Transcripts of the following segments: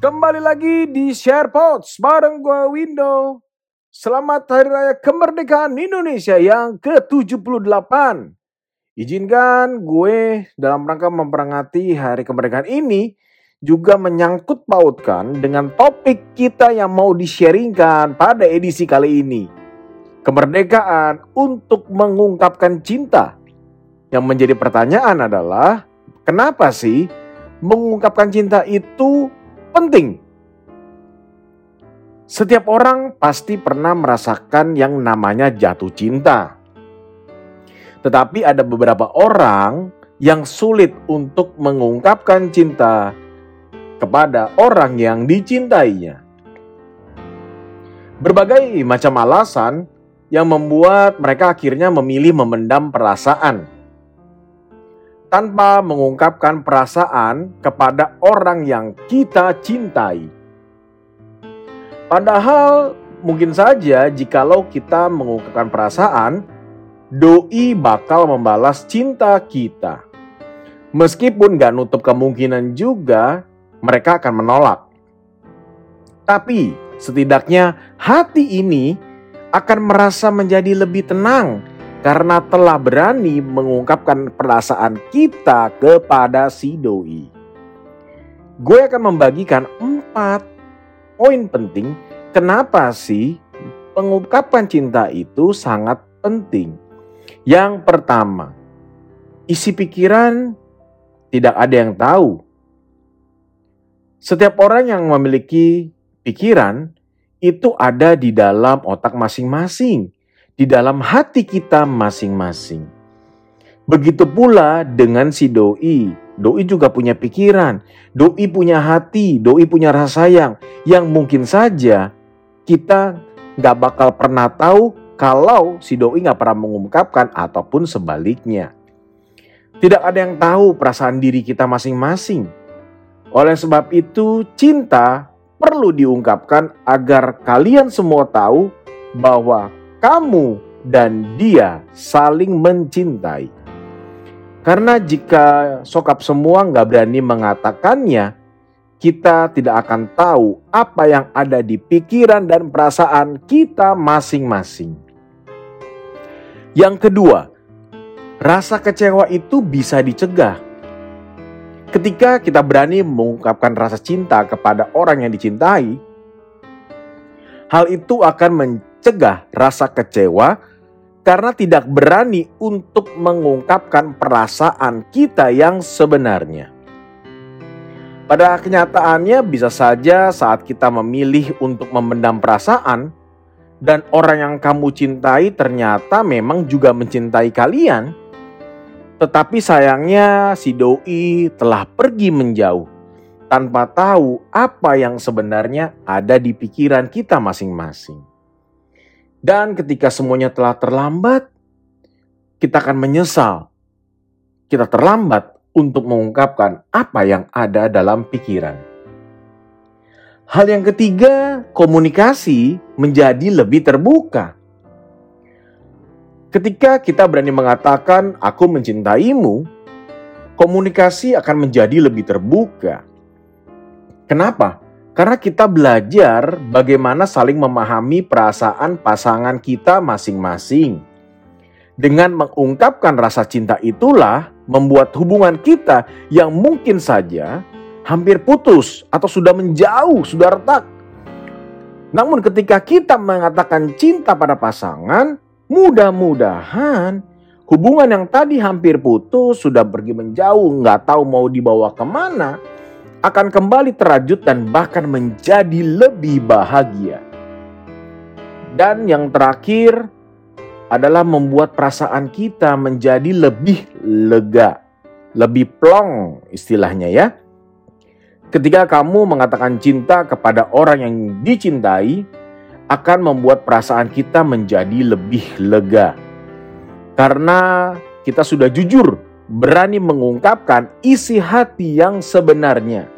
Kembali lagi di SharePods bareng gue Window. Selamat Hari Raya Kemerdekaan Indonesia yang ke-78. Izinkan gue dalam rangka memperingati Hari Kemerdekaan ini juga menyangkut pautkan dengan topik kita yang mau di-sharingkan pada edisi kali ini. Kemerdekaan untuk mengungkapkan cinta. Yang menjadi pertanyaan adalah, kenapa sih mengungkapkan cinta itu penting. Setiap orang pasti pernah merasakan yang namanya jatuh cinta. Tetapi ada beberapa orang yang sulit untuk mengungkapkan cinta kepada orang yang dicintainya. Berbagai macam alasan yang membuat mereka akhirnya memilih memendam perasaan tanpa mengungkapkan perasaan kepada orang yang kita cintai. Padahal mungkin saja jikalau kita mengungkapkan perasaan, doi bakal membalas cinta kita. Meskipun gak nutup kemungkinan juga mereka akan menolak. Tapi setidaknya hati ini akan merasa menjadi lebih tenang karena telah berani mengungkapkan perasaan kita kepada si doi. Gue akan membagikan empat poin penting kenapa sih pengungkapan cinta itu sangat penting. Yang pertama, isi pikiran tidak ada yang tahu. Setiap orang yang memiliki pikiran itu ada di dalam otak masing-masing di dalam hati kita masing-masing. Begitu pula dengan si doi. Doi juga punya pikiran, doi punya hati, doi punya rasa sayang yang mungkin saja kita gak bakal pernah tahu kalau si doi gak pernah mengungkapkan ataupun sebaliknya. Tidak ada yang tahu perasaan diri kita masing-masing. Oleh sebab itu, cinta perlu diungkapkan agar kalian semua tahu bahwa kamu dan dia saling mencintai. Karena jika sokap semua nggak berani mengatakannya, kita tidak akan tahu apa yang ada di pikiran dan perasaan kita masing-masing. Yang kedua, rasa kecewa itu bisa dicegah. Ketika kita berani mengungkapkan rasa cinta kepada orang yang dicintai, hal itu akan mencegah rasa kecewa karena tidak berani untuk mengungkapkan perasaan kita yang sebenarnya. Pada kenyataannya, bisa saja saat kita memilih untuk memendam perasaan, dan orang yang kamu cintai ternyata memang juga mencintai kalian, tetapi sayangnya si doi telah pergi menjauh tanpa tahu apa yang sebenarnya ada di pikiran kita masing-masing. Dan ketika semuanya telah terlambat, kita akan menyesal. Kita terlambat untuk mengungkapkan apa yang ada dalam pikiran. Hal yang ketiga, komunikasi menjadi lebih terbuka. Ketika kita berani mengatakan "aku mencintaimu", komunikasi akan menjadi lebih terbuka. Kenapa? Karena kita belajar bagaimana saling memahami perasaan pasangan kita masing-masing. Dengan mengungkapkan rasa cinta itulah membuat hubungan kita yang mungkin saja hampir putus atau sudah menjauh, sudah retak. Namun ketika kita mengatakan cinta pada pasangan, mudah-mudahan hubungan yang tadi hampir putus, sudah pergi menjauh, nggak tahu mau dibawa ke mana, akan kembali terajut dan bahkan menjadi lebih bahagia. Dan yang terakhir adalah membuat perasaan kita menjadi lebih lega, lebih plong istilahnya ya. Ketika kamu mengatakan cinta kepada orang yang dicintai, akan membuat perasaan kita menjadi lebih lega. Karena kita sudah jujur berani mengungkapkan isi hati yang sebenarnya.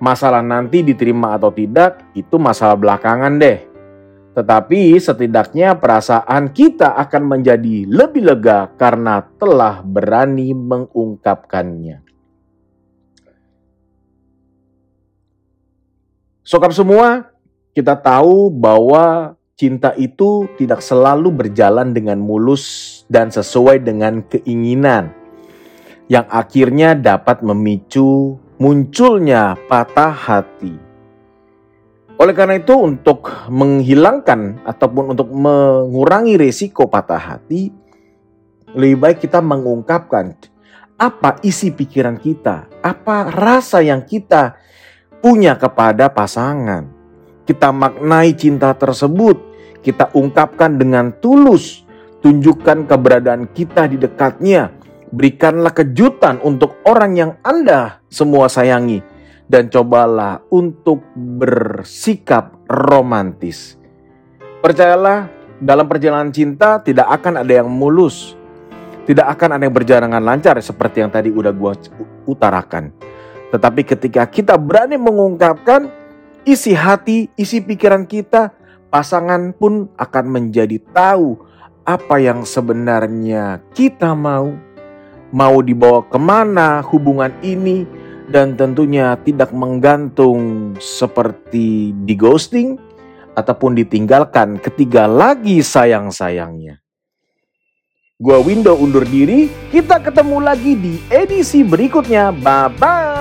Masalah nanti diterima atau tidak itu masalah belakangan deh. Tetapi setidaknya perasaan kita akan menjadi lebih lega karena telah berani mengungkapkannya. Sokap semua, kita tahu bahwa cinta itu tidak selalu berjalan dengan mulus dan sesuai dengan keinginan, yang akhirnya dapat memicu munculnya patah hati. Oleh karena itu, untuk menghilangkan ataupun untuk mengurangi resiko patah hati, lebih baik kita mengungkapkan apa isi pikiran kita, apa rasa yang kita punya kepada pasangan. Kita maknai cinta tersebut, kita ungkapkan dengan tulus, tunjukkan keberadaan kita di dekatnya. Berikanlah kejutan untuk orang yang Anda semua sayangi, dan cobalah untuk bersikap romantis. Percayalah, dalam perjalanan cinta tidak akan ada yang mulus, tidak akan ada yang berjalan lancar seperti yang tadi udah gue utarakan. Tetapi ketika kita berani mengungkapkan isi hati, isi pikiran kita, pasangan pun akan menjadi tahu apa yang sebenarnya kita mau. Mau dibawa ke mana hubungan ini dan tentunya tidak menggantung seperti di ghosting ataupun ditinggalkan ketiga lagi sayang-sayangnya. Gua Window undur diri, kita ketemu lagi di edisi berikutnya. Bye bye.